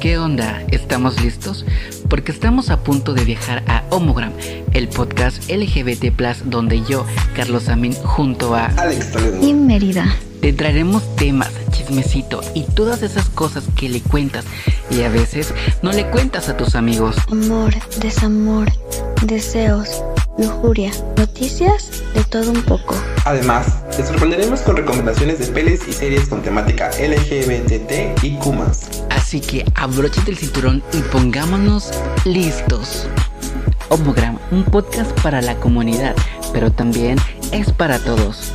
¿Qué onda? ¿Estamos listos? Porque estamos a punto de viajar a Homogram, el podcast LGBT donde yo, Carlos Amin, junto a Alex Toledo y Mérida, te traeremos temas, chismecito y todas esas cosas que le cuentas y a veces no le cuentas a tus amigos. Amor, desamor, deseos, lujuria, noticias, de todo un poco. Además, te sorprenderemos con recomendaciones de pelis y series con temática LGBT y Kumas. Así que abróchate el cinturón y pongámonos listos. Homogram, un podcast para la comunidad, pero también es para todos.